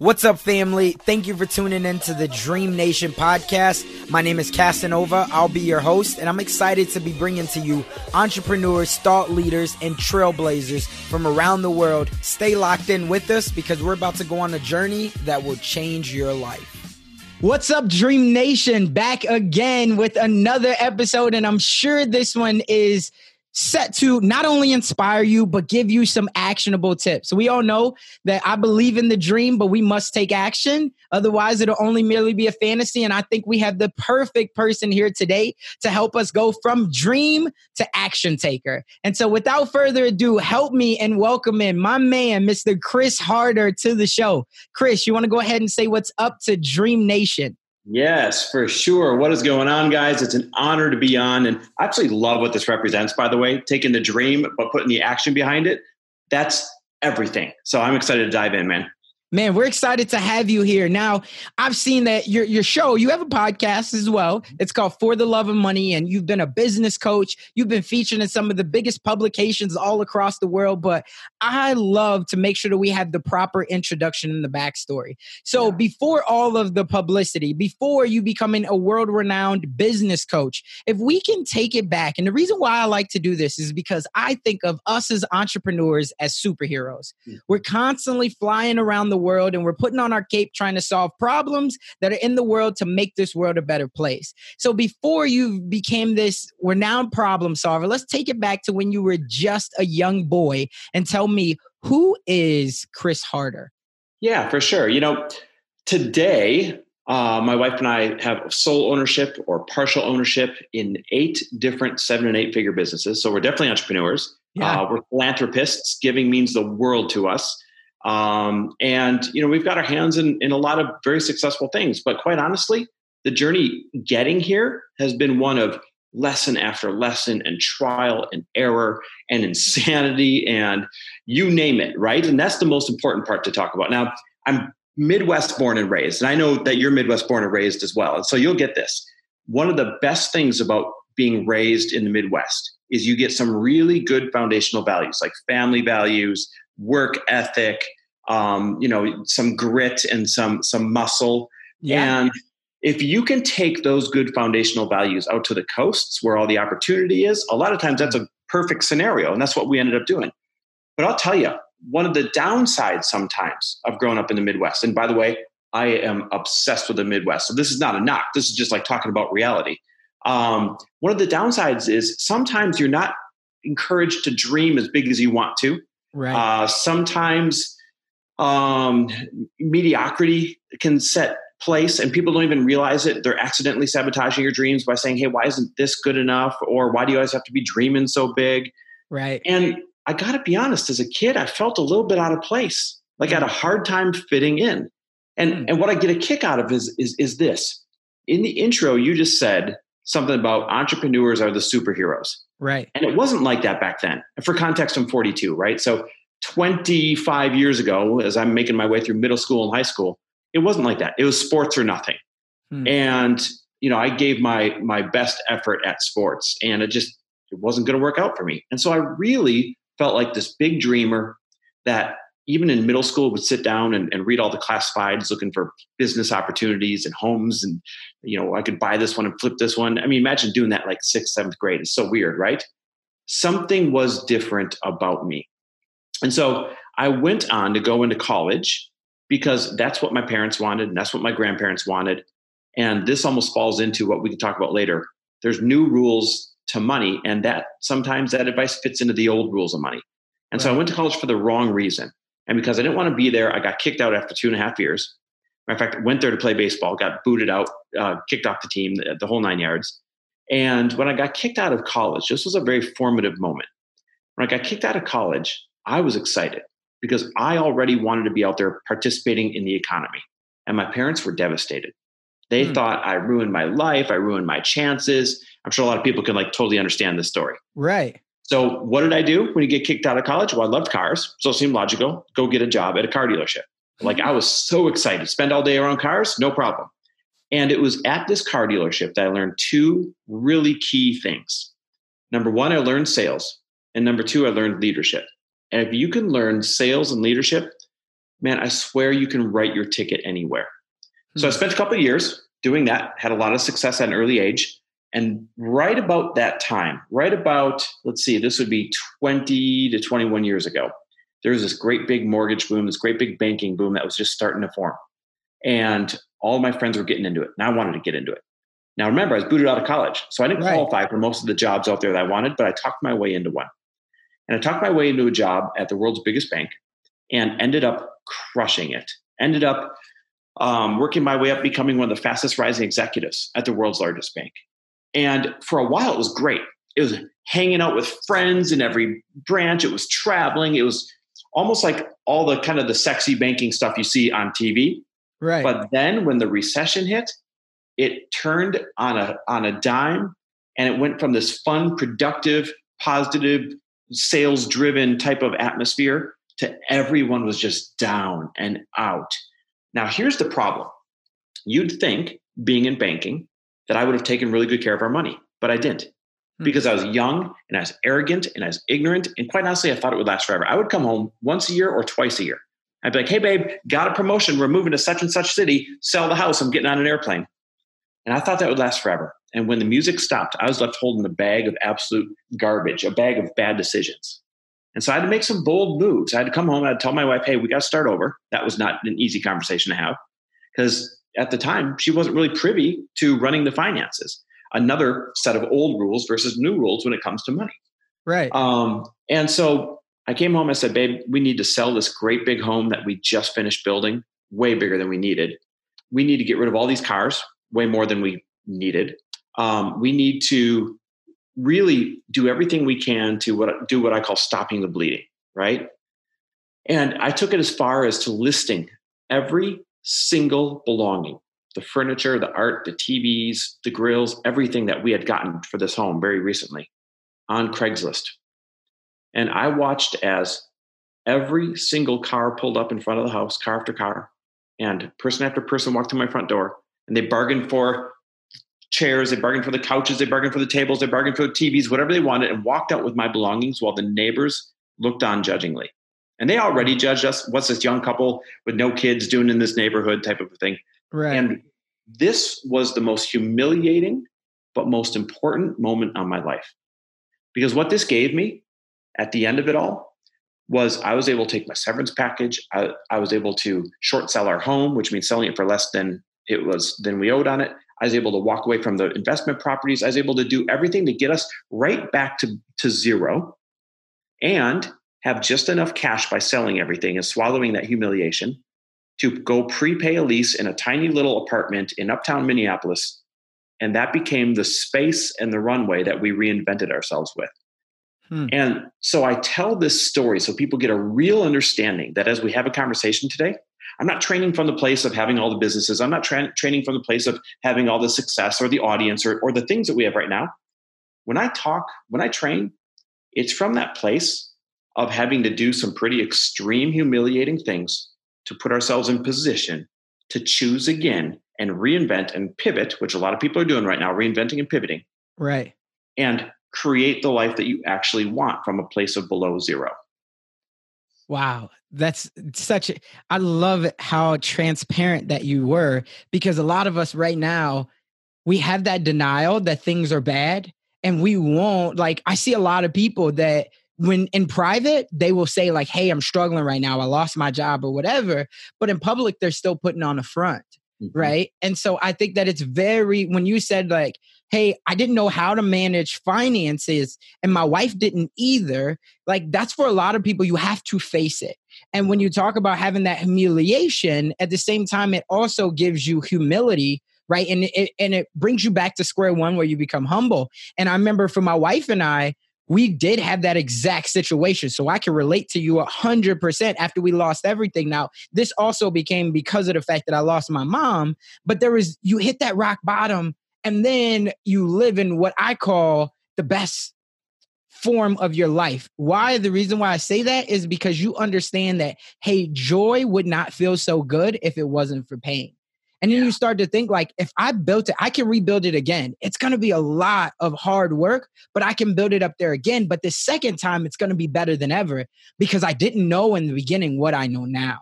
What's up, family? Thank you for tuning in to the Dream Nation podcast. My name is Casanova. I'll be your host, and I'm excited to be bringing to you entrepreneurs, thought leaders, and trailblazers from around the world. Stay locked in with us because we're about to go on a journey that will change your life. What's up, Dream Nation? Back again with another episode, and I'm sure this one is set to not only inspire you, but give you some actionable tips. We all know that I believe in the dream, but we must take action. Otherwise, it'll only merely be a fantasy. And I think we have the perfect person here today to help us go from dream to action taker. And so, without further ado, help me and welcome in my man, Mr. Chris Harder, to the show. Chris, you want to go ahead and say what's up to Dream Nation? Yes, for sure. What is going on, guys? It's an honor to be on. And I absolutely love what this represents, by the way. Taking the dream, but putting the action behind it. That's everything. So I'm excited to dive in, man. Man, we're excited to have you here. Now, I've seen that your your show, you have a podcast as well. It's called For the Love of Money and you've been a business coach. You've been featured in some of the biggest publications all across the world, but I love to make sure that we have the proper introduction and the backstory. So, yeah. before all of the publicity, before you becoming a world-renowned business coach, if we can take it back, and the reason why I like to do this is because I think of us as entrepreneurs as superheroes. Mm-hmm. We're constantly flying around the world and we're putting on our cape trying to solve problems that are in the world to make this world a better place. So before you became this renowned problem solver, let's take it back to when you were just a young boy and tell me who is Chris Harder? Yeah, for sure. You know, today uh, my wife and I have sole ownership or partial ownership in eight different seven and eight figure businesses. So we're definitely entrepreneurs. Yeah. Uh, we're philanthropists. Giving means the world to us. Um, and you know, we've got our hands in, in a lot of very successful things. But quite honestly, the journey getting here has been one of lesson after lesson and trial and error and insanity and you name it, right? And that's the most important part to talk about. Now, I'm Midwest born and raised, and I know that you're Midwest born and raised as well. And so you'll get this. One of the best things about being raised in the Midwest is you get some really good foundational values like family values, work ethic, um, you know, some grit and some some muscle. Yeah. And if you can take those good foundational values out to the coasts where all the opportunity is, a lot of times that's a perfect scenario, and that's what we ended up doing. But I'll tell you, one of the downsides sometimes of growing up in the Midwest, and by the way, I am obsessed with the Midwest. So this is not a knock. This is just like talking about reality. Um, one of the downsides is sometimes you're not encouraged to dream as big as you want to. Right. Uh, sometimes um, mediocrity can set place and people don't even realize it. They're accidentally sabotaging your dreams by saying, hey, why isn't this good enough? Or why do you always have to be dreaming so big? Right. And I got to be honest, as a kid, I felt a little bit out of place. Like I had a mm. hard time fitting in. And, mm. and what I get a kick out of is, is, is this. In the intro, you just said something about entrepreneurs are the superheroes. Right. And it wasn't like that back then. For context, I'm 42, right? So 25 years ago, as I'm making my way through middle school and high school, it wasn't like that. It was sports or nothing. Hmm. And, you know, I gave my my best effort at sports and it just it wasn't going to work out for me. And so I really felt like this big dreamer that even in middle school would sit down and, and read all the classifieds looking for business opportunities and homes and you know i could buy this one and flip this one i mean imagine doing that like sixth seventh grade it's so weird right something was different about me and so i went on to go into college because that's what my parents wanted and that's what my grandparents wanted. And this almost falls into what we can talk about later. There's new rules to money, and that sometimes that advice fits into the old rules of money. And right. so I went to college for the wrong reason. And because I didn't want to be there, I got kicked out after two and a half years. Matter of fact, went there to play baseball, got booted out, uh, kicked off the team, the, the whole nine yards. And when I got kicked out of college, this was a very formative moment. When I got kicked out of college, I was excited because I already wanted to be out there participating in the economy. And my parents were devastated. They hmm. thought I ruined my life, I ruined my chances. I'm sure a lot of people can like totally understand this story. Right. So what did I do when you get kicked out of college? Well, I loved cars, so it seemed logical. Go get a job at a car dealership. Like I was so excited. Spend all day around cars, no problem. And it was at this car dealership that I learned two really key things. Number one, I learned sales. And number two, I learned leadership. And if you can learn sales and leadership, man, I swear you can write your ticket anywhere. So I hmm. spent a couple of years doing that, had a lot of success at an early age. And right about that time, right about, let's see, this would be 20 to 21 years ago, there was this great big mortgage boom, this great big banking boom that was just starting to form. And all my friends were getting into it. And I wanted to get into it. Now, remember, I was booted out of college. So I didn't right. qualify for most of the jobs out there that I wanted, but I talked my way into one. And I talked my way into a job at the world's biggest bank and ended up crushing it. Ended up um, working my way up, becoming one of the fastest rising executives at the world's largest bank. And for a while, it was great. It was hanging out with friends in every branch. It was traveling. It was almost like all the kind of the sexy banking stuff you see on TV. Right. But then when the recession hit, it turned on a on a dime and it went from this fun, productive, positive, sales driven type of atmosphere to everyone was just down and out. Now, here's the problem. You'd think, being in banking, that I would have taken really good care of our money, but I didn't hmm. because I was young and I was arrogant and I was ignorant. And quite honestly, I thought it would last forever. I would come home once a year or twice a year. I'd be like, hey, babe, got a promotion. We're moving to such and such city. Sell the house. I'm getting on an airplane. And I thought that would last forever. And when the music stopped, I was left holding a bag of absolute garbage, a bag of bad decisions. And so I had to make some bold moves. I had to come home and I'd tell my wife, hey, we got to start over. That was not an easy conversation to have because at the time she wasn't really privy to running the finances. Another set of old rules versus new rules when it comes to money. Right. Um, and so I came home. I said, babe, we need to sell this great big home that we just finished building, way bigger than we needed. We need to get rid of all these cars, way more than we needed. Um, we need to really do everything we can to what do what I call stopping the bleeding, right? And I took it as far as to listing every single belonging the furniture, the art, the TVs, the grills, everything that we had gotten for this home very recently on Craigslist. And I watched as every single car pulled up in front of the house, car after car, and person after person walked to my front door and they bargained for chairs, they bargained for the couches, they bargained for the tables, they bargained for the TVs, whatever they wanted, and walked out with my belongings while the neighbors looked on judgingly. And they already judged us. What's this young couple with no kids doing in this neighborhood type of thing? Right. And this was the most humiliating but most important moment of my life. Because what this gave me at the end of it all was I was able to take my severance package. I, I was able to short sell our home, which means selling it for less than it was than we owed on it. I was able to walk away from the investment properties. I was able to do everything to get us right back to, to zero and have just enough cash by selling everything and swallowing that humiliation to go prepay a lease in a tiny little apartment in uptown Minneapolis. And that became the space and the runway that we reinvented ourselves with. Hmm. And so I tell this story so people get a real understanding that as we have a conversation today, I'm not training from the place of having all the businesses. I'm not tra- training from the place of having all the success or the audience or, or the things that we have right now. When I talk, when I train, it's from that place of having to do some pretty extreme, humiliating things to put ourselves in position to choose again and reinvent and pivot, which a lot of people are doing right now, reinventing and pivoting. Right. And create the life that you actually want from a place of below zero. Wow, that's such a, I love how transparent that you were because a lot of us right now we have that denial that things are bad and we won't like I see a lot of people that when in private, they will say, like, hey, I'm struggling right now. I lost my job or whatever. But in public, they're still putting on a front. Mm-hmm. Right. And so I think that it's very, when you said, like, hey, I didn't know how to manage finances and my wife didn't either, like, that's for a lot of people, you have to face it. And when you talk about having that humiliation, at the same time, it also gives you humility right? And it, and it brings you back to square one where you become humble. And I remember for my wife and I, we did have that exact situation. So I can relate to you 100% after we lost everything. Now, this also became because of the fact that I lost my mom, but there was, you hit that rock bottom and then you live in what I call the best form of your life. Why? The reason why I say that is because you understand that, hey, joy would not feel so good if it wasn't for pain. And then you start to think like, if I built it, I can rebuild it again. It's going to be a lot of hard work, but I can build it up there again. But the second time, it's going to be better than ever because I didn't know in the beginning what I know now.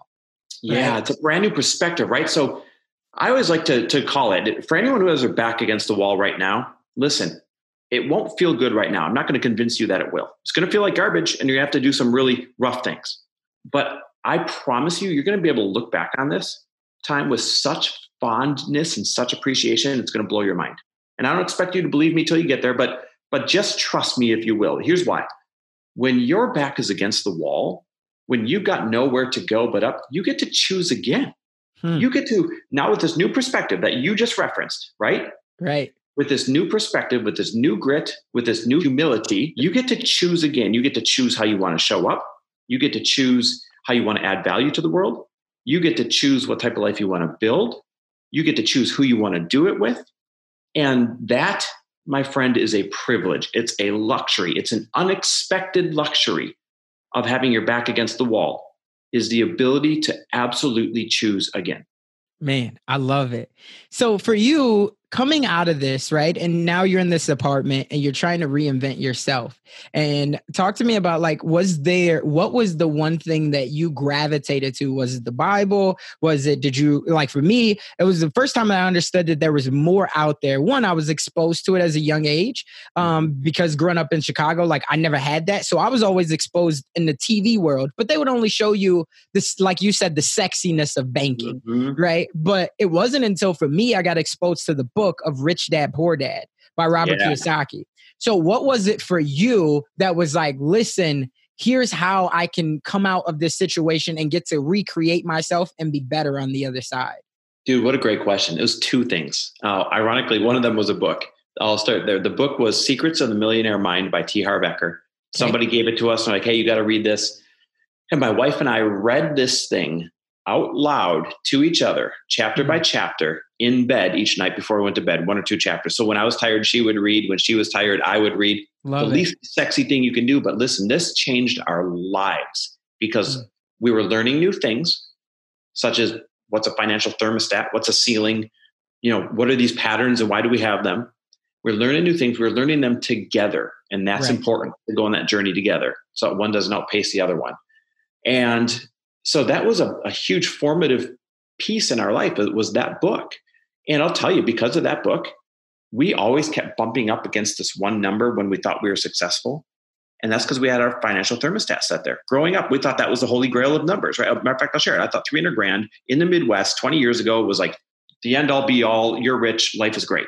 Yeah, right? it's a brand new perspective, right? So I always like to, to call it for anyone who has their back against the wall right now, listen, it won't feel good right now. I'm not going to convince you that it will. It's going to feel like garbage and you're going to have to do some really rough things. But I promise you, you're going to be able to look back on this time with such fondness and such appreciation, it's going to blow your mind. And I don't expect you to believe me till you get there, but but just trust me if you will. Here's why. When your back is against the wall, when you've got nowhere to go but up, you get to choose again. Hmm. You get to now with this new perspective that you just referenced, right? Right. With this new perspective, with this new grit, with this new humility, you get to choose again. You get to choose how you want to show up. You get to choose how you want to add value to the world. You get to choose what type of life you want to build. You get to choose who you want to do it with. And that, my friend, is a privilege. It's a luxury. It's an unexpected luxury of having your back against the wall is the ability to absolutely choose again. Man, I love it. So for you, coming out of this, right? And now you're in this apartment and you're trying to reinvent yourself. And talk to me about like, was there, what was the one thing that you gravitated to? Was it the Bible? Was it, did you, like for me, it was the first time I understood that there was more out there. One, I was exposed to it as a young age um, because growing up in Chicago, like I never had that. So I was always exposed in the TV world, but they would only show you this, like you said, the sexiness of banking, mm-hmm. right? But it wasn't until for me, I got exposed to the book of Rich Dad Poor Dad by Robert yeah. Kiyosaki. So, what was it for you that was like, listen, here's how I can come out of this situation and get to recreate myself and be better on the other side? Dude, what a great question. It was two things. Uh, ironically, one of them was a book. I'll start there. The book was Secrets of the Millionaire Mind by T. Harv Eker. Okay. Somebody gave it to us and like, hey, you got to read this. And my wife and I read this thing out loud to each other, chapter mm-hmm. by chapter, in bed each night before we went to bed, one or two chapters. So when I was tired, she would read. When she was tired, I would read. Love the it. least sexy thing you can do. But listen, this changed our lives because mm-hmm. we were learning new things, such as what's a financial thermostat, what's a ceiling, you know, what are these patterns and why do we have them? We're learning new things. We're learning them together, and that's right. important to go on that journey together, so one doesn't outpace the other one. And so that was a, a huge formative piece in our life it was that book and i'll tell you because of that book we always kept bumping up against this one number when we thought we were successful and that's because we had our financial thermostat set there. Growing up, we thought that was the holy grail of numbers, right? matter of fact, I'll share it. I thought 300 grand in the Midwest 20 years ago was like the end all be all. You're rich, life is great.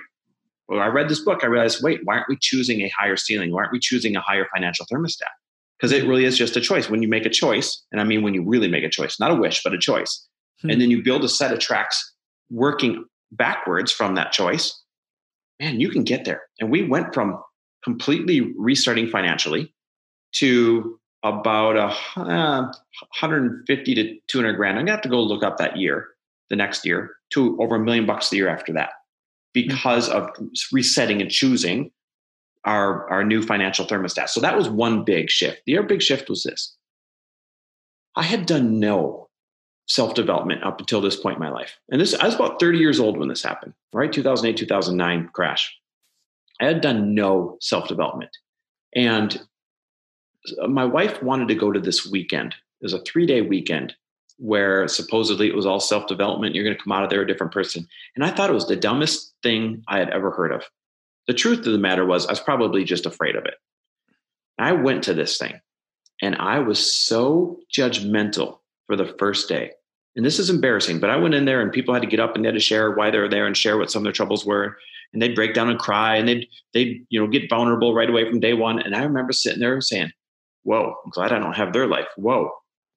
Well, I read this book, I realized, wait, why aren't we choosing a higher ceiling? Why aren't we choosing a higher financial thermostat? Because it really is just a choice. When you make a choice, and I mean when you really make a choice, not a wish, but a choice, hmm. and then you build a set of tracks working backwards from that choice, man, you can get there. And we went from completely restarting financially to about a uh, 150 to 200 grand. I'm gonna have to go look up that year, the next year, to over a million bucks the year after that, because of resetting and choosing our, our new financial thermostat. So that was one big shift. The other big shift was this I had done no self development up until this point in my life. And this, I was about 30 years old when this happened, right? 2008, 2009 crash. I had done no self development. And my wife wanted to go to this weekend. It was a three day weekend where supposedly it was all self development. You're going to come out of there a different person. And I thought it was the dumbest thing I had ever heard of. The truth of the matter was, I was probably just afraid of it. I went to this thing And I was so judgmental for the first day. And this is embarrassing, but I went in there and people had to get up and they had to share why they were there and share what some of their troubles were. And they'd break down and cry and they'd, they'd, you know, get vulnerable right away from day one. And I remember sitting there saying, whoa, I'm glad I don't have their life. Whoa,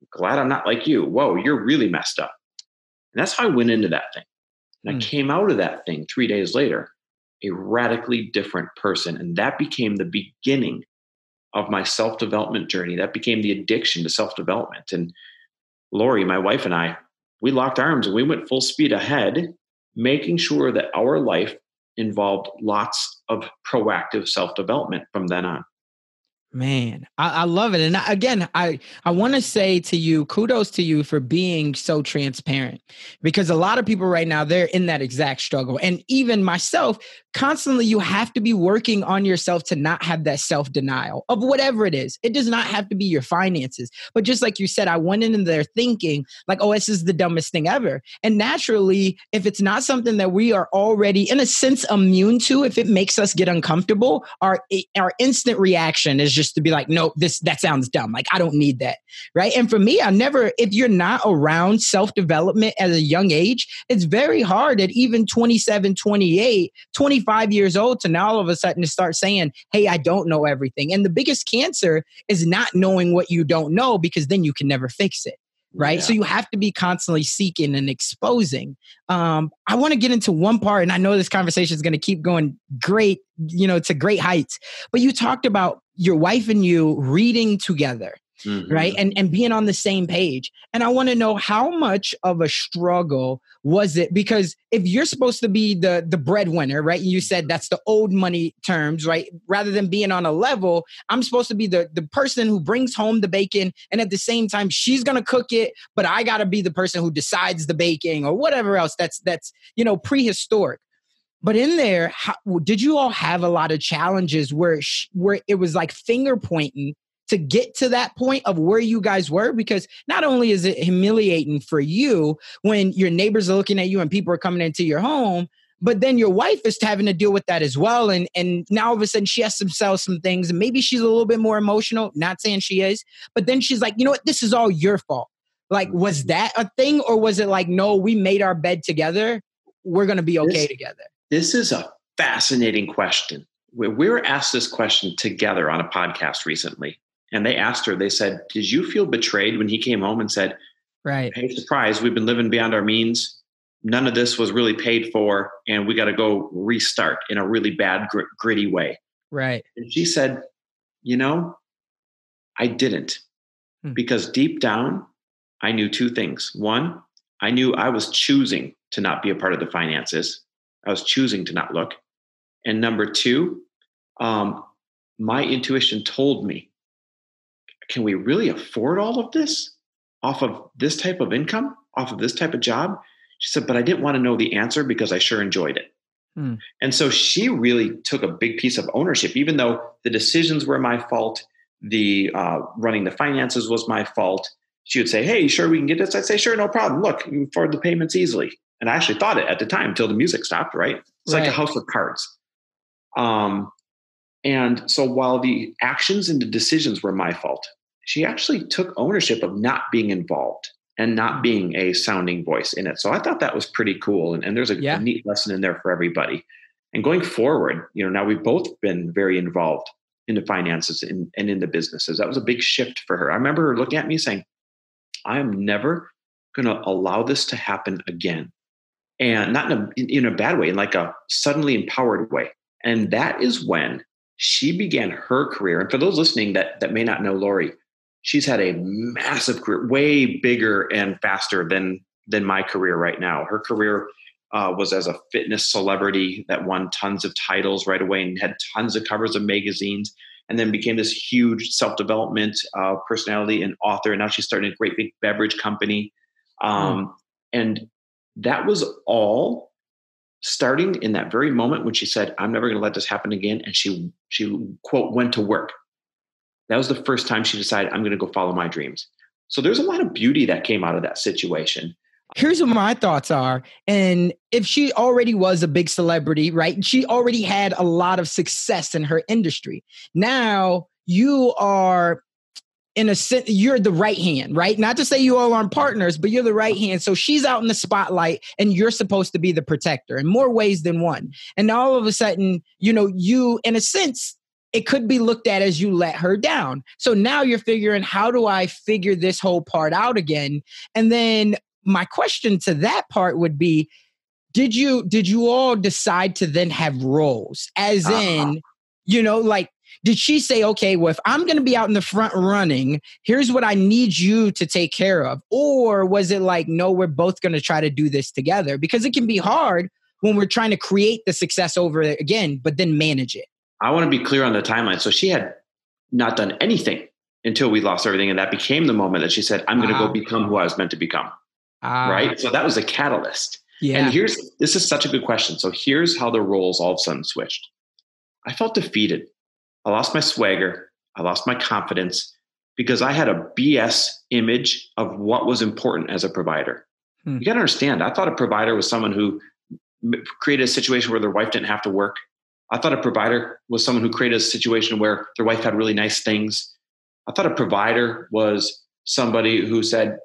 glad I'm not like you. Whoa, you're really messed up. And that's how I went into that thing. And mm. I hmm. came out of that thing three days later, a radically different person. And that became the beginning of my self development journey. That became the addiction to self development. And Lori, my wife, and I, we locked arms and we went full speed ahead, making sure that our life involved lots of proactive self development from then on. Man, I, I, love it. And again, I, I want to say to you, kudos to you for being so transparent because a lot of people right now, they're in that exact struggle. And even myself, constantly you have to be working on yourself to not have that self denial of whatever it is. It does not have to be your finances. But just like you said, I went in there thinking, like, oh, this is the dumbest thing ever. And naturally, if it's not something that we are already, in a sense, immune to, if it makes us get uncomfortable, our, eh, our instant reaction is just to be like, no, this, that sounds dumb. Like, I don't need that. Right. And for me, I never, if you're not around self development at a young age, it's very hard at even 27, 28, 20 25 years old to now all of a sudden to start saying, Hey, I don't know everything. And the biggest cancer is not knowing what you don't know because then you can never fix it. Right. Yeah. So you have to be constantly seeking and exposing. Um, I want to get into one part, and I know this conversation is going to keep going great, you know, to great heights. But you talked about your wife and you reading together mm-hmm. right? And and being on the same page. And i want to know how much of a struggle was it? Because if you're supposed to be the the breadwinner right? You said that's the old money terms right? Rather than being on a level i'm supposed to be the the person who brings home the bacon and at the same time she's gonna cook it but i gotta be the person who decides the baking or whatever else that's that's you know prehistoric. But in there how, did you all have a lot of challenges where where it was like finger pointing to get to that point of where you guys were because not only is it humiliating for you when your neighbors are looking at you and people are coming into your home but then your wife is having to deal with that as well. And and now all of a sudden she has to sell some things and maybe she's a little bit more emotional. Not saying she is but then she's like you know what? This is all your fault. Like was mm-hmm. that a thing or was it like no we made our bed together. We're going to be okay this, together. this is a fascinating question. We were asked this question together on a podcast recently and they asked her, they said, Did you feel betrayed when he came home and said, Right. Hey, surprise, we've been living beyond our means. None of this was really paid for, and we got to go restart in a really bad, gr- gritty way. Right. And she said, You know, I didn't. Hmm. Because deep down, I knew two things. One, I knew I was choosing to not be a part of the finances, I was choosing to not look. And number two, um, my intuition told me can we really afford all of this off of this type of income, off of this type of job? She said, but I didn't want to know the answer because I sure enjoyed it. Hmm. And so she really took a big piece of ownership, even though the decisions were my fault, the uh, running the finances was my fault. She would say, Hey, sure, we can get this. I'd say, Sure, no problem. Look, you can afford the payments easily. And I actually thought it at the time until the music stopped, right? It's right. like a house of cards. Um, and so while the actions and the decisions were my fault, she actually took ownership of not being involved and not being a sounding voice in it. So I thought that was pretty cool. And, and there's a, yeah. a neat lesson in there for everybody. And going forward, you know, now we've both been very involved in the finances and, and in the businesses. That was a big shift for her. I remember her looking at me saying, I am never going to allow this to happen again. And not in a, in a bad way, in like a suddenly empowered way. And that is when she began her career. And for those listening that, that may not know Lori, she's had a massive career, way bigger and faster than than my career right now. Her career uh, was as a fitness celebrity that won tons of titles right away and had tons of covers of magazines, and then became this huge self development uh, personality and author. And now she's starting a great big beverage company, um, mm. and that was all starting in that very moment when she said, "I'm never going to let this happen again," and she she quote went to work. That was the first time she decided, "I'm going to go follow my dreams." So there's a lot of beauty that came out of that situation. Here's what my thoughts are. And if she already was a big celebrity, right? She already had a lot of success in her industry. Now you are in a sense, you're the right hand, right? Not to say you all aren't partners, but you're the right hand. So she's out in the spotlight and you're supposed to be the protector in more ways than one. And all of a sudden, you know, you, in a sense, it could be looked at as you let her down. So now you're figuring, how do I figure this whole part out again? And then my question to that part would be, did you did you all decide to then have roles as uh-huh. in you know like did she say okay well if i'm going to be out in the front running here's what i need you to take care of or was it like no we're both going to try to do this together because it can be hard when we're trying to create the success over again but then manage it i want to be clear on the timeline so she had not done anything until we lost everything and that became the moment that she said i'm going to go become who i was meant to become uh, right so that was a catalyst yeah. And here's this is such a good question. So here's how the roles all of a sudden switched. I felt defeated. I lost my swagger. I lost my confidence because I had a BS image of what was important as a provider. Hmm. You got to understand, I thought a provider was someone who created a situation where their wife didn't have to work. I thought a provider was someone who created a situation where their wife had really nice things. I thought a provider was somebody who said,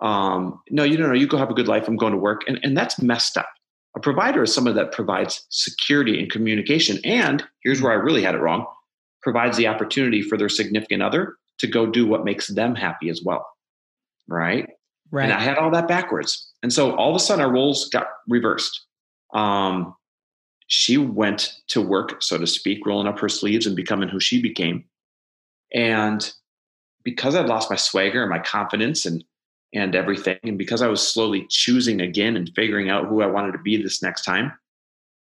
um, no, you don't know, you go have a good life. I'm going to work. And, and that's messed up. A provider is someone that provides security and communication. And here's where I really had it wrong provides the opportunity for their significant other to go do what makes them happy as well. Right. Right. And I had all that backwards. And so all of a sudden our roles got reversed. Um, she went to work, so to speak, rolling up her sleeves and becoming who she became. And because I'd lost my swagger and my confidence and and everything. And because I was slowly choosing again and figuring out who I wanted to be this next time,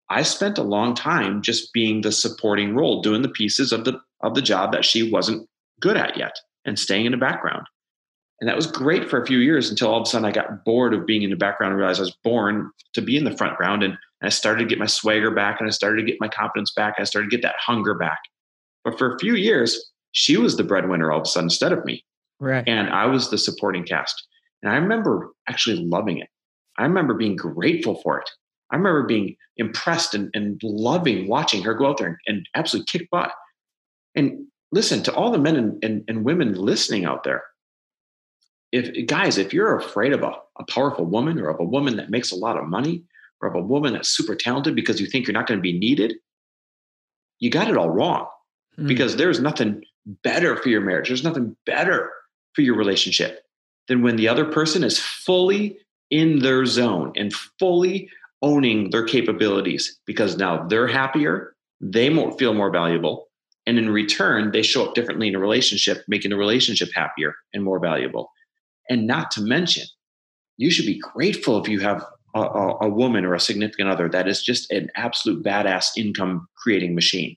I spent a long time just being the supporting role, doing the pieces of the of the job that she wasn't good at yet and staying in the background. And that was great for a few years until all of a sudden I got bored of being in the background and realized I was born to be in the front ground. And, I started to get my swagger back and I started to get my confidence back. I started to get that hunger back. But for a few years, she was the breadwinner all of a sudden instead of me. Right. And I was the supporting cast. And I remember actually loving it. I remember being grateful for it. I remember being impressed and, and loving watching her go out there and, and absolutely kick butt. And listen to all the men and, and, and women listening out there. If guys, if you're afraid of a, a powerful woman or of a woman that makes a lot of money or of a woman that's super talented because you think you're not going to be needed, you got it all wrong. Mm. Because there's nothing better for your marriage. There's nothing better for your relationship than when the other person is fully in their zone and fully owning their capabilities because now they're happier, they more, feel more valuable, and in return, they show up differently in a relationship, making the relationship happier and more valuable. And not to mention, you should be grateful if you have a, a, a woman or a significant other that is just an absolute badass income creating machine.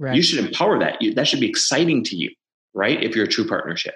Right. You should empower that. You, that should be exciting to you, right? If you're a true partnership.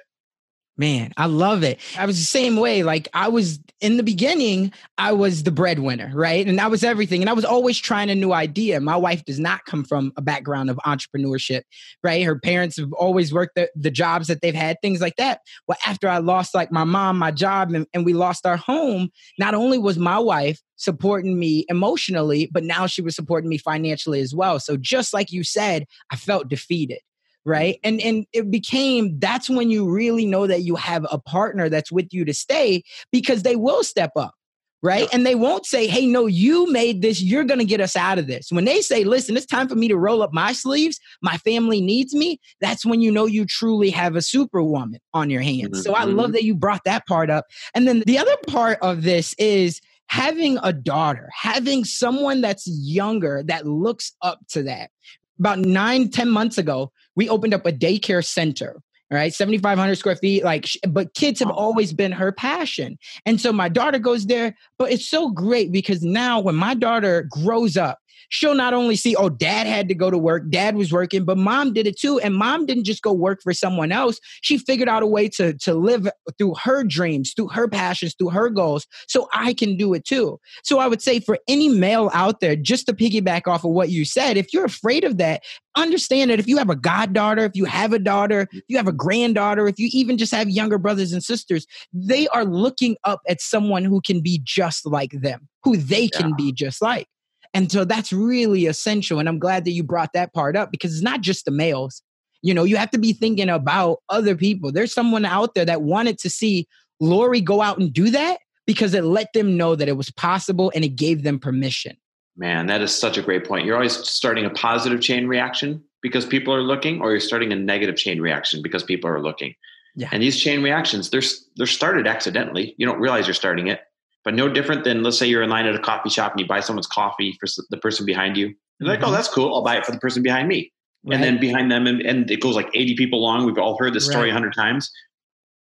Man, I love it. I was the same way. Like I was in the beginning, I was the breadwinner, right? And that was everything. And I was always trying a new idea. My wife does not come from a background of entrepreneurship, right? Her parents have always worked the, the jobs that they've had, things like that. Well, after I lost like my mom, my job, and, and we lost our home, not only was my wife supporting me emotionally, but now she was supporting me financially as well. So just like you said, I felt defeated right and and it became that's when you really know that you have a partner that's with you to stay because they will step up right? And they won't say, hey, no, you made this, you're gonna get us out of this. When they say, listen, it's time for me to roll up my sleeves, my family needs me, that's when you know you truly have a superwoman on your hands. Mm-hmm. So I love mm-hmm. that you brought that part up. And then the other part of this is having a daughter, having someone that's younger that looks up to that. About nine, ten months ago, we opened up a daycare center right? 7500 square feet like but kids have always been her passion. And so my daughter goes there but it's so great because now when my daughter grows up she'll not only see, oh, dad had to go to work, dad was working, but mom did it too. And mom didn't just go work for someone else. She figured out a way to, to live through her dreams, through her passions, through her goals. So I can do it too. So I would say for any male out there, just to piggyback off of what you said, if you're afraid of that, understand that if you have a goddaughter, if you have a daughter, if you have a granddaughter, if you even just have younger brothers and sisters, they are looking up at someone who can be just like them, who they can yeah. be just like. And so that's really essential. And I'm glad that you brought that part up because it's not just the males. You know, you have to be thinking about other people. There's someone out there that wanted to see Lori go out and do that because it let them know that it was possible and it gave them permission. Man, that is such a great point. You're always starting a positive chain reaction because people are looking, or you're starting a negative chain reaction because people are looking. Yeah. And these chain reactions, they're they're started accidentally. You don't realize you're starting it, but no different than let's say you're in line at a coffee shop and you buy someone's coffee for the person behind you. You're mm-hmm. like, oh, that's cool. I'll buy it for the person behind me. Right. And then behind them, and, and, it goes like 80 people long. We've all heard this story a hundred times.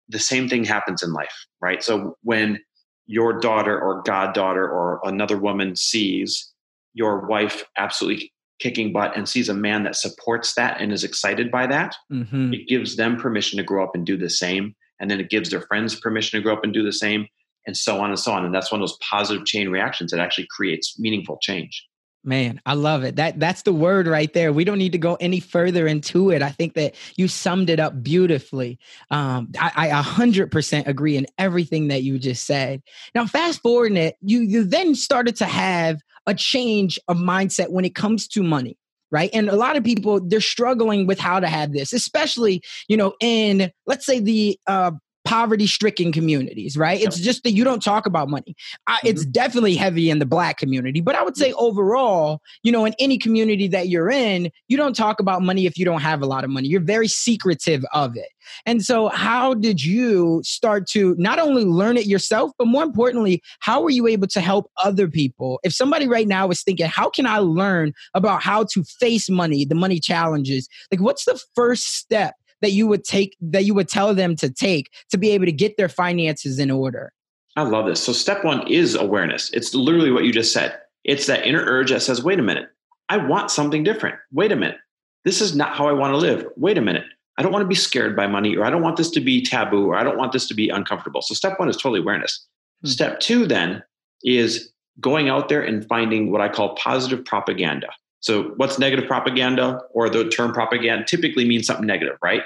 The same thing happens in life, right? So when your daughter or goddaughter or another woman sees your wife absolutely kicking butt and sees a man that supports that and is excited by that, mm-hmm. it gives them permission to grow up and do the same. And then it gives their friends permission to grow up and do the same, and so on and so on. And that's one of those positive chain reactions that actually creates meaningful change. Man, I love it. That that's the word right there. We don't need to go any further into it. I think that you summed it up beautifully. Um, I a hundred percent agree in everything that you just said. Now, fast forwarding it, you you then started to have a change of mindset when it comes to money right and a lot of people they're struggling with how to have this especially you know in let's say the uh, poverty stricken communities, right? It's just that you don't talk about money. mm-hmm. It's definitely heavy in the black community, but I would say overall, you know, in any community that you're in, you don't talk about money if you don't have a lot of money. You're very secretive of it. And so, how did you start to not only learn it yourself, but more importantly, how were you able to help other people? If somebody right now is thinking, how can I learn about how to face money, the money challenges? Like, what's the first step that you would take that you would tell them to take to be able to get their finances in order? I love this. So step 1 is awareness. It's literally what you just said. It's that inner urge that says, "Wait a minute. I want something different. Wait a minute. This is not how I want to live. Wait a minute. I don't want to be scared by money or I don't want this to be taboo or I don't want this to be uncomfortable." So step 1 is totally awareness. Hmm. Step 2 then is going out there and finding what I call positive propaganda. So, what's negative propaganda or the term propaganda typically means something negative, right?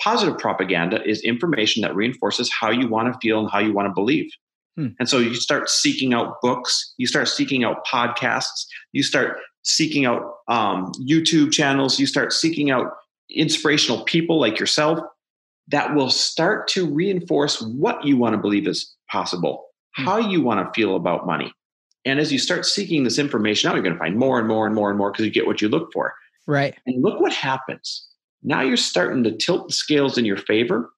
Positive propaganda is information that reinforces how you want to feel and how you want to believe. Hmm. And so you start seeking out books, you start seeking out podcasts, you start seeking out um, YouTube channels, you start seeking out inspirational people like yourself that will start to reinforce what you want to believe is possible, hmm. how you want to feel about money. And as you start seeking this information out, you're going to find more and more and more and more because you get what you look for. Right. And look what happens. Now you're starting to tilt the scales in your favor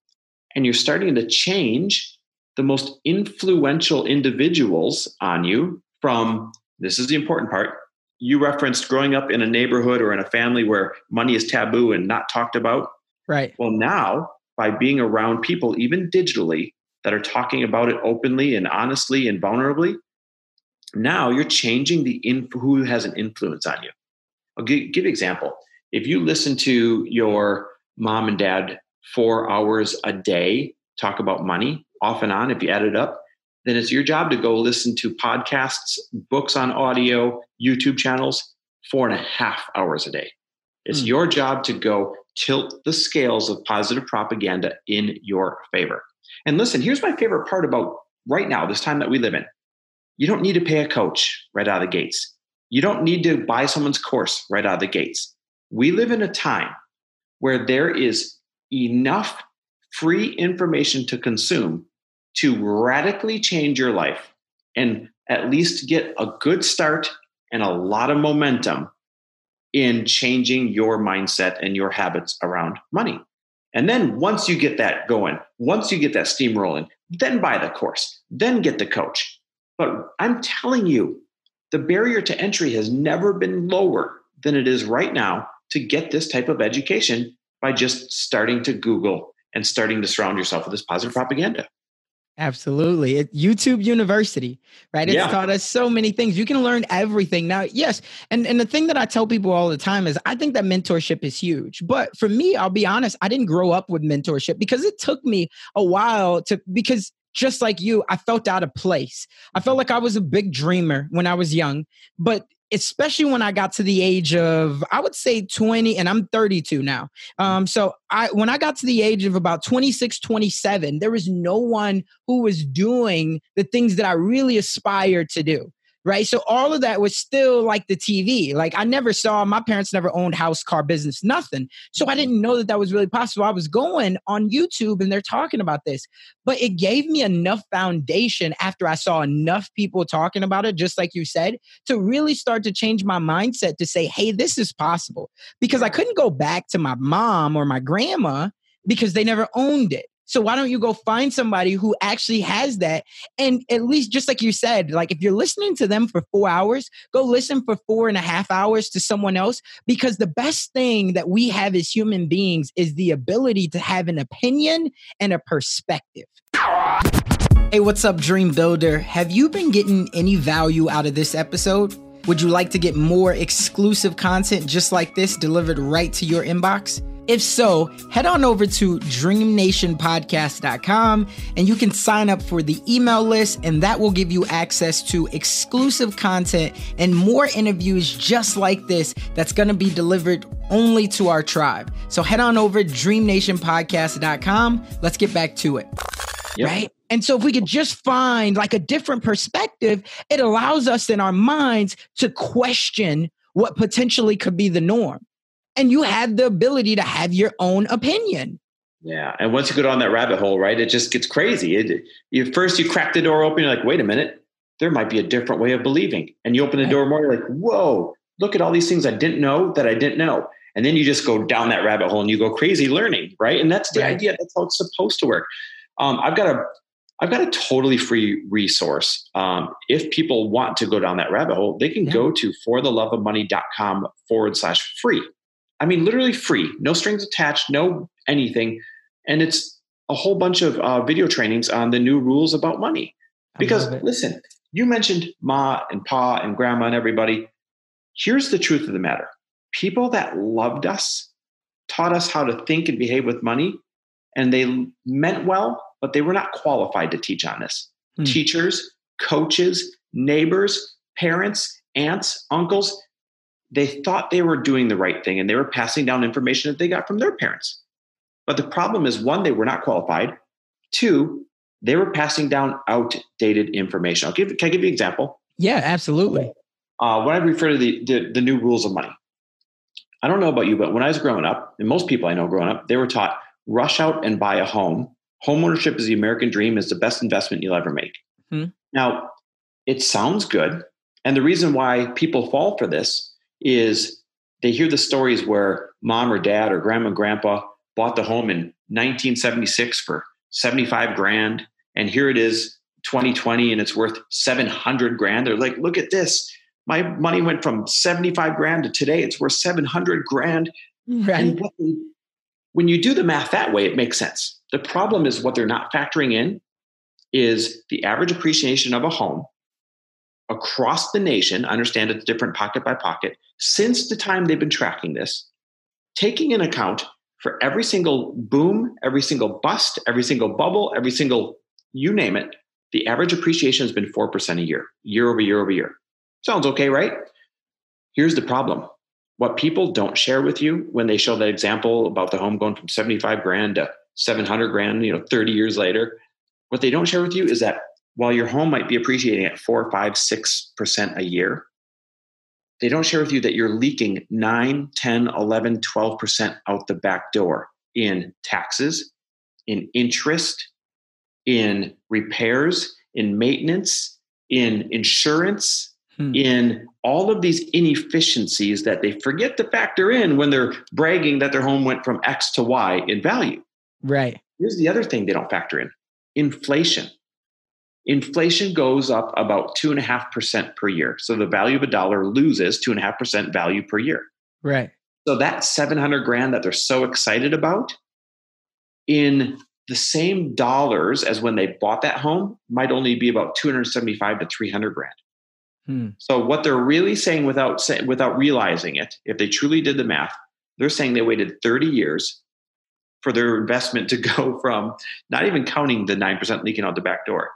and you're starting to change the most influential individuals on you from this is the important part. You referenced growing up in a neighborhood or in a family where money is taboo and not talked about. Right. Well, now by being around people, even digitally, that are talking about it openly and honestly and vulnerably, now you're changing the inf- who has an influence on you. I'll give, give an example. If you listen to your mom and dad four hours a day talk about money off and on, if you add it up, then it's your job to go listen to podcasts, books on audio, YouTube channels, four and a half hours a day. It's mm. your job to go tilt the scales of positive propaganda in your favor. And listen, here's my favorite part about right now, this time that we live in. You don't need to pay a coach right out of the gates. You don't need to buy someone's course right out of the gates. We live in a time where there is enough free information to consume to radically change your life and at least get a good start and a lot of momentum in changing your mindset and your habits around money. And then once you get that going, once you get that steam rolling, then buy the course, then get the coach. But I'm telling you, the barrier to entry has never been lower than it is right now to get this type of education by just starting to Google and starting to surround yourself with this positive propaganda. Absolutely. It, YouTube University, right? It's yeah. taught us so many things. You can learn everything. Now, yes. And, and the thing that I tell people all the time is I think that mentorship is huge. But for me, I'll be honest, I didn't grow up with mentorship because it took me a while to, because just like you, I felt out of place. I felt like I was a big dreamer when I was young, but especially when I got to the age of, I would say 20, and I'm 32 now. Um, so I, when I got to the age of about 26, 27, there was no one who was doing the things that I really aspired to do. Right? So all of that was still like the TV. Like I never saw, my parents never owned house, car, business, nothing. So I didn't know that that was really possible. I was going on YouTube and they're talking about this, but it gave me enough foundation after I saw enough people talking about it, just like you said, to really start to change my mindset to say, hey, this is possible. Because I couldn't go back to my mom or my grandma because they never owned it. So why don't you go find somebody who actually has that? And at least, just like you said, like if you're listening to them for four hours, go listen for four and a half hours to someone else. Because the best thing that we have as human beings is the ability to have an opinion and a perspective. Hey, what's up, Dream Builder? Have you been getting any value out of this episode? Would you like to get more exclusive content just like this delivered right to your inbox? If so, head on over to dreamnationpodcast.com and you can sign up for the email list, and that will give you access to exclusive content and more interviews just like this that's going to be delivered only to our tribe. So head on over dreamnationpodcast.com. Let's get back to it. Yep. Right? And so if we could just find like a different perspective, it allows us in our minds to question what potentially could be the norm and you have the ability to have your own opinion. Yeah, and once you go down that rabbit hole, right, it just gets crazy. It, you first you crack the door open, you're like, wait a minute, there might be a different way of believing, and you open the door more, you're like, whoa, look at all these things I didn't know that I didn't know, and then you just go down that rabbit hole and you go crazy learning, right? And that's the right. idea. That's how it's supposed to work. Um, I've got a I've got a totally free resource. Um, if people want to go down that rabbit hole, they can yeah. go to fortheloveofmoney.com forward slash free. I mean, literally free, no strings attached, no anything. And it's a whole bunch of uh, video trainings on the new rules about money. Because listen, you mentioned Ma and Pa and Grandma and everybody. Here's the truth of the matter people that loved us taught us how to think and behave with money, and they meant well, but they were not qualified to teach on this. Hmm. Teachers, coaches, neighbors, parents, aunts, uncles, they thought they were doing the right thing and they were passing down information that they got from their parents. But the problem is one, they were not qualified. Two, they were passing down outdated information. I'll give, can I give you an example? Yeah, absolutely. Uh, when I refer to the, the, the new rules of money, I don't know about you, but when I was growing up, and most people I know growing up, they were taught rush out and buy a home. Home ownership is the American dream, is the best investment you'll ever make. Hmm. Now, it sounds good. And the reason why people fall for this is they hear the stories where mom or dad or grandma and grandpa bought the home in 1976 for 75 grand and here it is 2020 and it's worth 700 grand. They're like look at this. My money went from 75 grand to today. It's worth 700 grand. Right. They, when you do the math that way it makes sense. The problem is what they're not factoring in is the average appreciation of a home across the nation, understand it's different pocket by pocket, since the time they've been tracking this, taking in account for every single boom, every single bust, every single bubble, every single you name it, the average appreciation has been 4% a year, year over year over year. Sounds okay, right? Here's the problem. What people don't share with you when they show that example about the home going from 75 grand to 700 grand, you know, 30 years later, what they don't share with you is that while your home might be appreciating at four, five, six percent a year, they don't share with you that you're leaking 9, 10, 11, 12% out the back door in taxes, in interest, in repairs, in maintenance, in insurance, hmm. in all of these inefficiencies that they forget to factor in when they're bragging that their home went from X to Y in value. Right. Here's the other thing they don't factor in inflation inflation goes up about 2.5% per year. So the value of a dollar loses 2.5% value per year. Right. So that 700 grand that they're so excited about in the same dollars as when they bought that home might only be about 275 to 300 grand. Hmm. So what they're really saying without say, without realizing it, if they truly did the math, they're saying they waited 30 years for their investment to go from not even counting the 9% leaking out the back door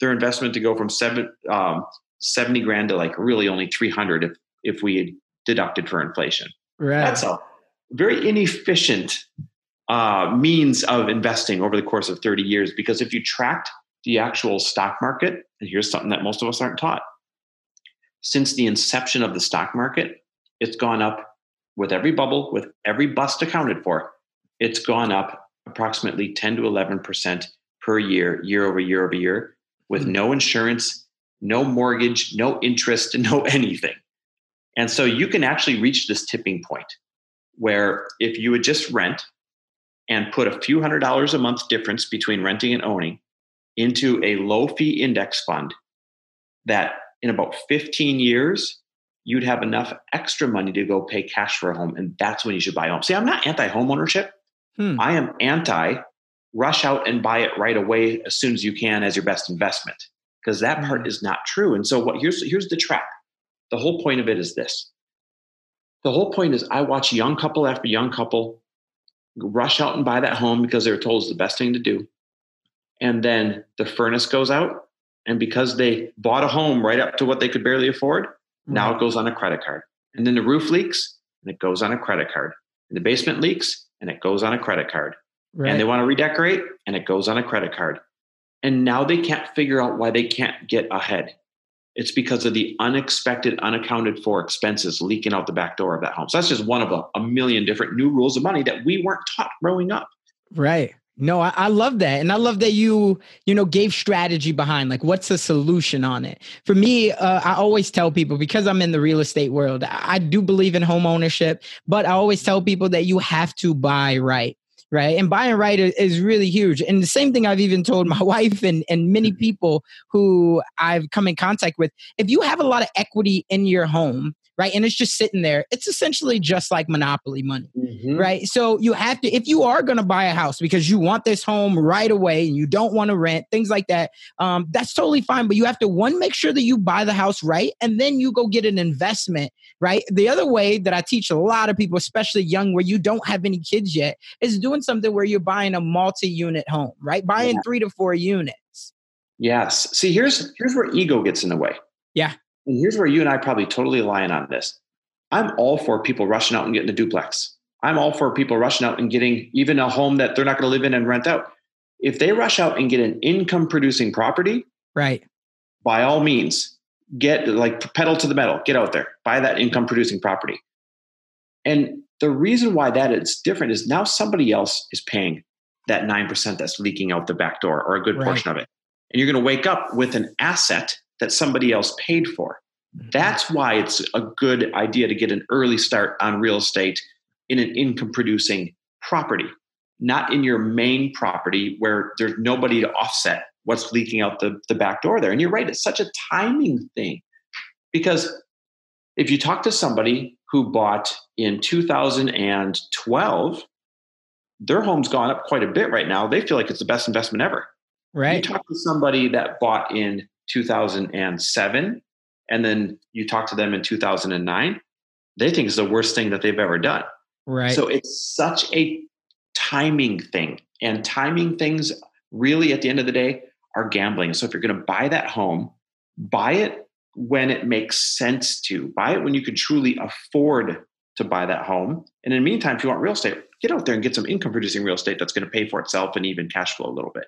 their investment to go from seven, um, 70 grand to like really only 300 if, if we had deducted for inflation. Right. That's a very inefficient uh, means of investing over the course of 30 years because if you tracked the actual stock market, and here's something that most of us aren't taught since the inception of the stock market, it's gone up with every bubble, with every bust accounted for. It's gone up approximately 10 to 11% per year, year over year over year, with mm-hmm. no insurance, no mortgage, no interest, no anything. And so you can actually reach this tipping point where if you would just rent and put a few hundred dollars a month difference between renting and owning into a low fee index fund, that in about 15 years, you'd have enough extra money to go pay cash for a home. And that's when you should buy a home. See, I'm not anti home ownership. Hmm. I am anti rush out and buy it right away as soon as you can as your best investment because that part hmm. is not true. And so what here's here's the trap. The whole point of it is this. The whole point is I watch young couple after young couple rush out and buy that home because they were told it's the best thing to do. And then the furnace goes out. And because they bought a home right up to what they could barely afford, now it goes on a credit card. And then the roof leaks and it goes on a credit card. And the basement leaks and it goes on a credit card. Right. And they want to redecorate and it goes on a credit card. And now they can't figure out why they can't get ahead. It's because of the unexpected, unaccounted for expenses leaking out the back door of that home. So that's just one of a, a million different new rules of money that we weren't taught growing up. Right. No, I, I, love that. And I love that you, you know, gave strategy behind like what's the solution on it. For me, uh, I always tell people because I'm in the real estate world, I do believe in home ownership, but I always tell people that you have to buy right right? And buying right is really huge. And the same thing I've even told my wife and, and many mm-hmm. people who I've come in contact with. If you have a lot of equity in your home, right? And it's just sitting there. It's essentially just like monopoly money, mm-hmm. right? So you have to, if you are going to buy a house because you want this home right away and you don't want to rent, things like that, um, that's totally fine. But you have to, one, make sure that you buy the house right, and then you go get an investment, right? The other way that I teach a lot of people, especially young, where you don't have any kids yet, is doing something where you're buying a multi unit home, right? Buying yeah. three to four units. Yes. See, here's here's where ego gets in the way. Yeah. And here's where you and I probably totally align on this. I'm all for people rushing out and getting a duplex. I'm all for people rushing out and getting even a home that they're not going to live in and rent out. If they rush out and get an income producing property, right? By all means, get like pedal to the metal, get out there, buy that income producing property. And the reason why that is different is now somebody else is paying that 9% that's leaking out the back door or a good right. portion of it. And you're going to wake up with an asset that somebody else paid for. Mm-hmm. That's why it's a good idea to get an early start on real estate in an income producing property, not in your main property where there's nobody to offset what's leaking out the, the back door there. And you're right, it's such a timing thing because if you talk to somebody who bought in 2012, their home's gone up quite a bit right now. They feel like it's the best investment ever. Right. You talk to somebody that bought in 2007 and then you talk to them in 2009 they think it's the worst thing that they've ever done. Right. So it's such a timing thing and timing things really at the end of the day are gambling. So if you're going to buy that home buy it when it makes sense to buy it when you can truly afford to buy that home. And in the meantime if you want real estate get out there and get some income producing real estate that's going to pay for itself and even cash flow a little bit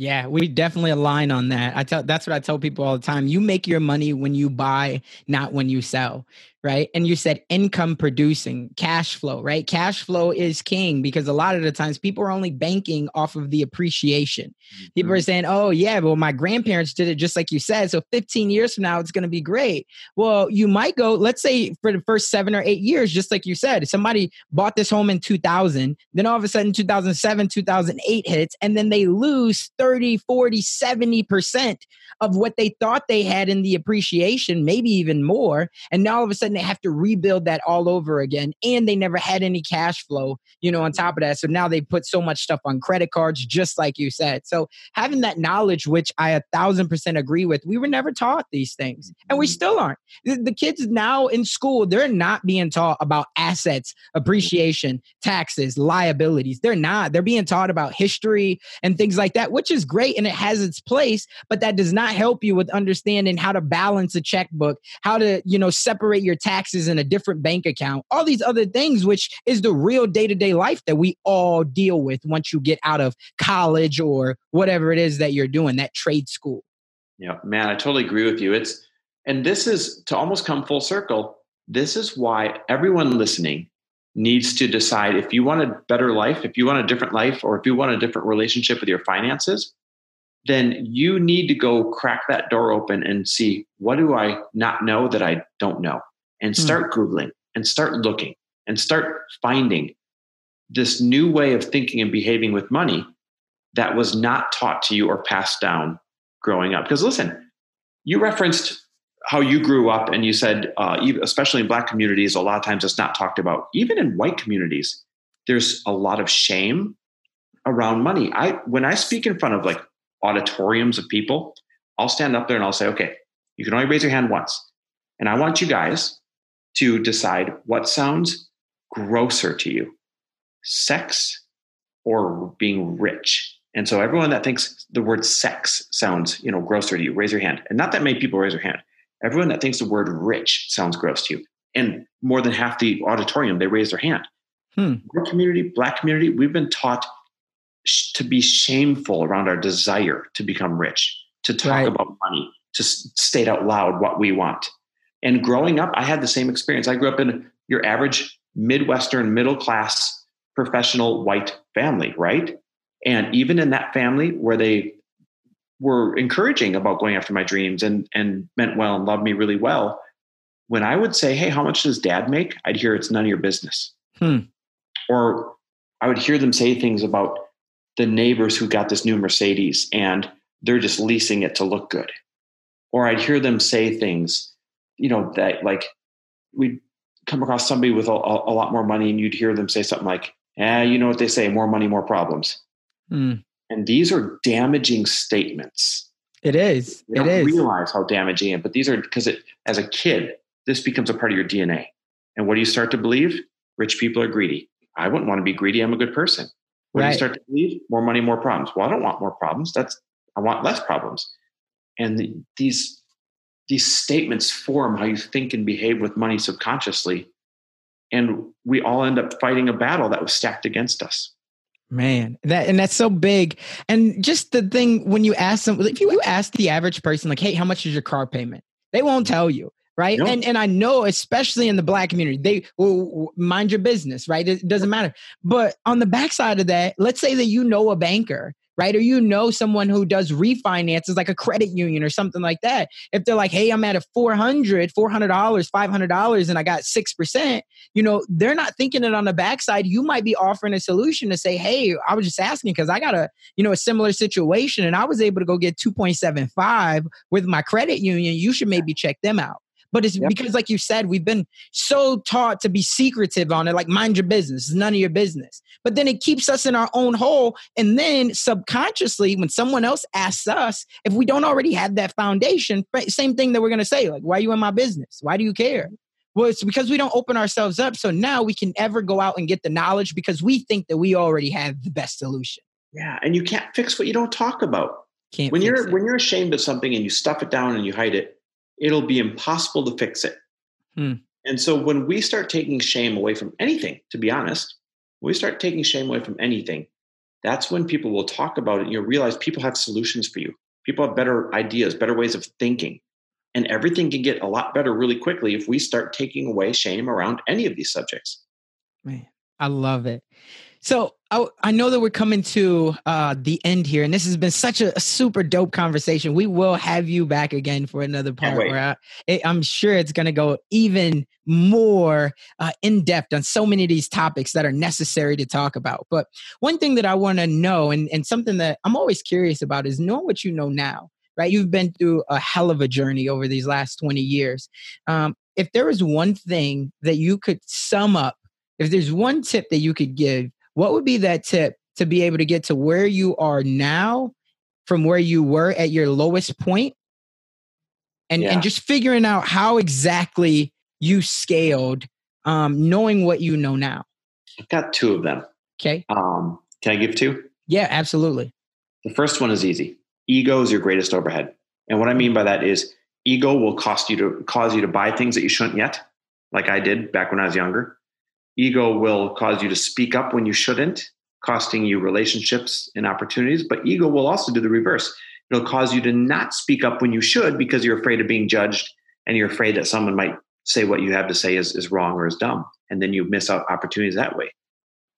yeah, we definitely align on that. I tell that's what I tell people all the time. You make your money when you buy, not when you sell right? And you said income producing, cash flow, right? Cash flow is king because a lot of the times people are only banking off of the appreciation. People are mm-hmm. saying, oh, yeah, well, my grandparents did it just like you said. So 15 years from now, it's going to be great. Well, you might go, let's say for the first seven or eight years, just like you said, somebody bought this home in 2000, then all of a sudden 2007, 2008 hits, and then they lose 30, 40, 70% of what they thought they had in the appreciation, maybe even more. And now all of a sudden they have to rebuild that all over again. And they never had any cash flow, you know, on top of that. So now they put so much stuff on credit cards, just like you said. So having that knowledge, which I a thousand percent agree with, we were never taught these things. And we mm-hmm. still aren't. The, kids now in school, they're not being taught about assets, appreciation, taxes, liabilities. They're not. They're being taught about history and things like that, which is great and it has its place, but that does not help you with understanding how to balance a checkbook, how to, you know, separate your taxes in a different bank account, all these other things, which is the real day to day life that we all deal with once you get out of college or whatever it is that you're doing, that trade school. Yeah, man, I totally agree with you. It's, And this is to almost come full circle. This is why everyone listening needs to decide if you want a better life, if you want a different life, or if you want a different relationship with your finances, then you need to go crack that door open and see what do I not know that I don't know? And hmm. start hmm. Googling and start looking and start finding this new way of thinking and behaving with money that was not taught to you or passed down growing up. Because listen, you referenced how you grew up and you said, uh, especially in black communities, a lot of times it's not talked about. Even in white communities, there's a lot of shame around money. I when I speak in front of like auditoriums of people, I'll stand up there and I'll say, okay, you can only raise your hand once. And I want you guys to decide what sounds grosser to you sex or being rich. And so everyone that thinks the word sex sounds, you know, grosser to you, raise your hand. And not that many people raise their hand. Everyone that thinks the word rich sounds gross to you. And more than half the auditorium, they raise their hand. Hmm. Our community, black community, we've been taught sh- to be shameful around our desire to become rich, to talk right. about money, to s- state out loud what we want. And growing up, I had the same experience. I grew up in your average Midwestern middle class professional white family, right? And even in that family where they were encouraging about going after my dreams and and meant well and loved me really well, when I would say, "Hey, how much does dad make?" I'd hear it's none of your business. Hmm. Or I would hear them say things about the neighbors who got this new Mercedes and they're just leasing it to look good. Or I'd hear them say things, you know, that like we'd come across somebody with a, a, lot more money and you'd hear them say something like, eh, you know what they say, more money, more problems. Mm. And these are damaging statements. It is. You don't it is. realize how damaging it, but these are because it as a kid, this becomes a part of your DNA. And what do you start to believe? Rich people are greedy. I wouldn't want to be greedy. I'm a good person. What right. do you start to believe? More money, more problems. Well, I don't want more problems. That's I want less problems. And the, these these statements form how you think and behave with money subconsciously. And we all end up fighting a battle that was stacked against us. Man that and that's so big. And just the thing when you ask them if you ask the average person like hey how much is your car payment? They won't tell you right? And and i know especially in the black community they will mind your business right? It doesn't matter. But on the backside of that let's say that you know a banker right? Or you know someone who does refinances like a credit union or something like that. If they're like, hey, I'm at a 400, $400, $500 and I got 6%, you know, they're not thinking it on the backside. You might be offering a solution to say, hey, I was just asking because I got a, you know, a similar situation and I was able to go get 2.75 with my credit union. You should maybe check them out. But it's yep. because, like you said, we've been so taught to be secretive on it, like mind your business, it's none of your business. But then it keeps us in our own hole. And then subconsciously, when someone else asks us, if we don't already have that foundation, same thing that we're going to say, like, why are you in my business? Why do you care? Well, it's because we don't open ourselves up. So now we can ever go out and get the knowledge because we think that we already have the best solution. Yeah. And you can't fix what you don't talk about. Can't when you're it. when you're ashamed of something and you stuff it down and you hide it, it'll be impossible to fix it. Hmm. And so when we start taking shame away from anything, to be honest, when we start taking shame away from anything, that's when people will talk about it. And you'll realize people have solutions for you. People have better ideas, better ways of thinking. And everything can get a lot better really quickly if we start taking away shame around any of these subjects. Man, I love it. So I, I know that we're coming to uh, the end here, and this has been such a, a, super dope conversation. We will have you back again for another part where I, am sure it's going to go even more uh, in depth on so many of these topics that are necessary to talk about. But one thing that I want to know, and, and something that I'm always curious about, is knowing what you know now. Right, you've been through a hell of a journey over these last 20 years. Um, if there was one thing that you could sum up, if there's one tip that you could give what would be that tip to be able to get to where you are now from where you were at your lowest point? And, yeah. and just figuring out how exactly you scaled um, knowing what you know now. I've got two of them. Okay. Um, can i give two? Yeah absolutely. The first one is easy. Ego is your greatest overhead. And what i mean by that is ego will cost you to cause you to buy things that you shouldn't yet like i did back when i was younger Ego will cause you to speak up when you shouldn't, costing you relationships and opportunities. But ego will also do the reverse. It'll cause you to not speak up when you should because you're afraid of being judged and you're afraid that someone might say what you have to say is, is wrong or is dumb. And then you miss out opportunities that way.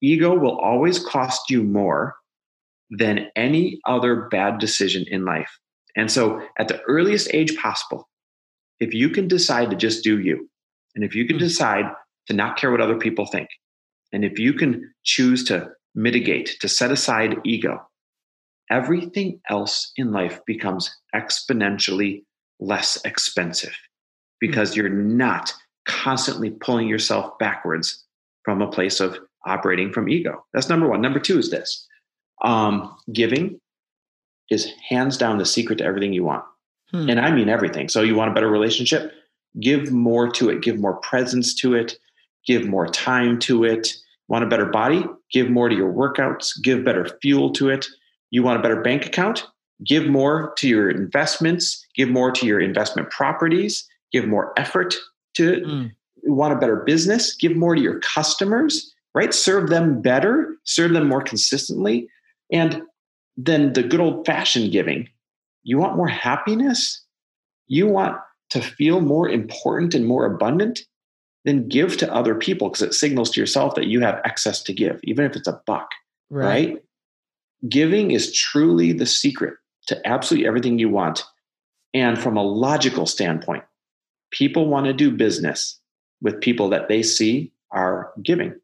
Ego will always cost you more than any other bad decision in life. And so, at the earliest age possible, if you can decide to just do you, and if you can hmm. decide to not care what other people think, and if you can choose to mitigate, to set aside ego, everything else in life becomes exponentially less expensive because hmm. you're not constantly pulling yourself backwards from a place of operating from ego. That's number one. Number two is this um, giving is hands down the secret to everything you want. Hmm. And I mean everything. So, you want a better relationship? Give more to it, give more presence to it, give more time to it. Want a better body? Give more to your workouts, give better fuel to it. You want a better bank account? Give more to your investments, give more to your investment properties, give more effort to it. Mm. You want a better business? Give more to your customers, right? Serve them better, serve them more consistently. And then the good old fashioned giving. You want more happiness? You want to feel more important and more abundant? Then give to other people because it signals to yourself that you have excess to give, even if it's a buck, right? right? Giving is truly the secret to absolutely everything you want. And from a logical standpoint, people want to do business with people that they see are giving.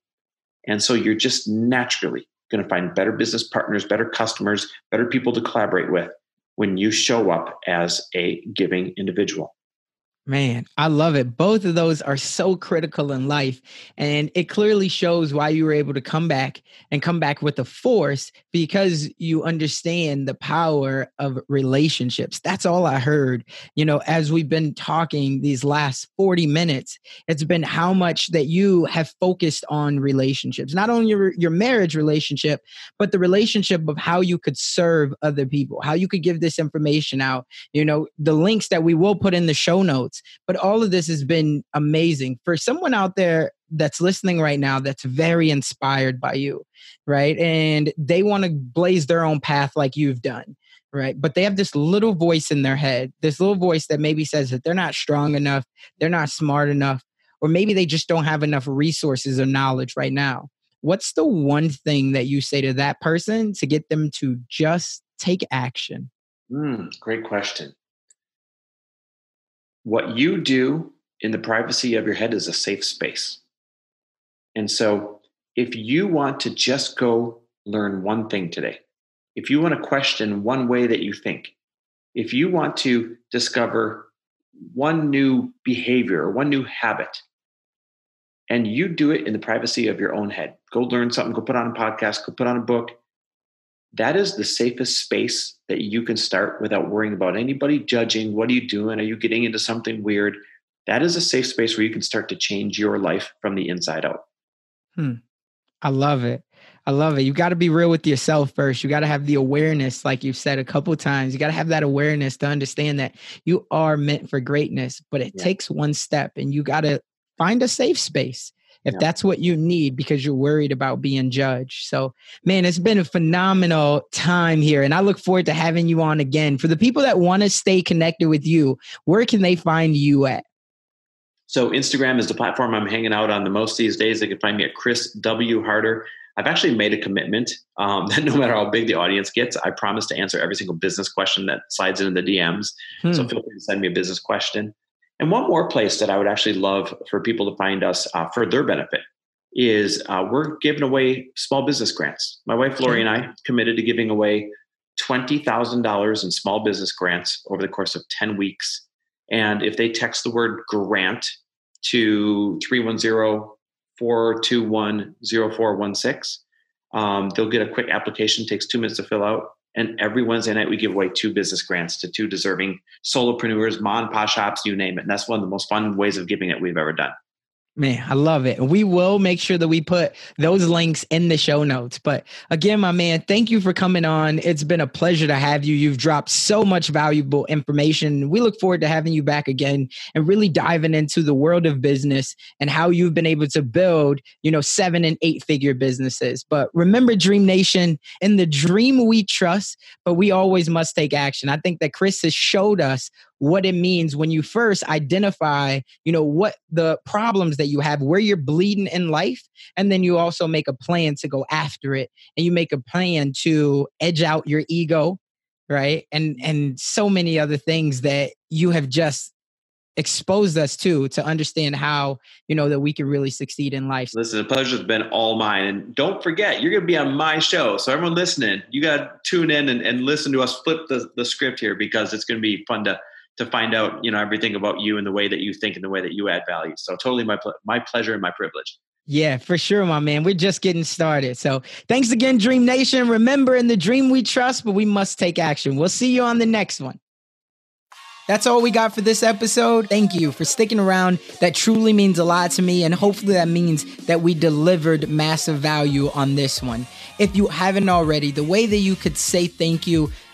And so you're just naturally going to find better business partners, better customers, better people to collaborate with when you show up as a giving individual. Man, I love it. Both of those are so critical in life. And it clearly shows why you were able to come back and come back with a force because you understand the power of relationships. That's all I heard. You know, as we've been talking these last 40 minutes, it's been how much that you have focused on relationships, not only your, your marriage relationship, but the relationship of how you could serve other people, how you could give this information out. You know, the links that we will put in the show notes but all of this has been amazing for someone out there that's listening right now that's very inspired by you, right? And they want to blaze their own path like you've done, right? But they have this little voice in their head, this little voice that maybe says that they're not strong enough, they're not smart enough, or maybe they just don't have enough resources or knowledge right now. What's the one thing that you say to that person to get them to just take action? Mm, great question what you do in the privacy of your head is a safe space. And so, if you want to just go learn one thing today, if you want to question one way that you think, if you want to discover one new behavior or one new habit, and you do it in the privacy of your own head, go learn something, go put on a podcast, go put on a book, that is the safest space that you can start without worrying about anybody judging. What are you doing? Are you getting into something weird? That is a safe space where you can start to change your life from the inside out. Hmm. I love it. I love it. You got to be real with yourself first. You got to have the awareness, like you've said a couple times. You got to have that awareness to understand that you are meant for greatness, but it yeah. takes one step and you got to find a safe space if yeah. that's what you need because you're worried about being judged. So, man, it's been a phenomenal time here. And I look forward to having you on again. For the people that want to stay connected with you, where can they find you at? So, Instagram is the platform I'm hanging out on the most these days. They can find me at Chris W. Harder. I've actually made a commitment um, that no matter how big the audience gets, I promise to answer every single business question that slides into the DMs. Hmm. So feel free to send me a business question. And one more place that I would actually love for people to find us uh, for their benefit is uh, we're giving away small business grants. My wife Lori and I committed to giving away $20,000 in small business grants over the course of 10 weeks. And if they text the word grant to 310 421 0416, um, they'll get a quick application, takes two minutes to fill out. And every Wednesday night, we give away two business grants to two deserving solopreneurs, mom and pop shops, you name it. And that's one of the most fun ways of giving it we've ever done. Man, I love it. We will make sure that we put those links in the show notes. But again, my man, thank you for coming on. It's been a pleasure to have you. You've dropped so much valuable information. We look forward to having you back again and really diving into the world of business and how you've been able to build, you know, seven and eight figure businesses. But remember, Dream Nation, in the dream we trust, but we always must take action. I think that Chris has showed us what it means when you first identify, you know, what the problems that you have, where you're bleeding in life, and then you also make a plan to go after it and you make a plan to edge out your ego, right? And and so many other things that you have just exposed us to to understand how you know that we can really succeed in life listen the pleasure's been all mine and don't forget you're going to be on my show so everyone listening you got to tune in and, and listen to us flip the, the script here because it's going to be fun to to find out you know everything about you and the way that you think and the way that you add value so totally my my pleasure and my privilege yeah, for sure, my man. We're just getting started. So thanks again, Dream Nation. Remember, in the dream we trust, but we must take action. We'll see you on the next one. That's all we got for this episode. Thank you for sticking around. That truly means a lot to me, and hopefully, that means that we delivered massive value on this one. If you haven't already, the way that you could say thank you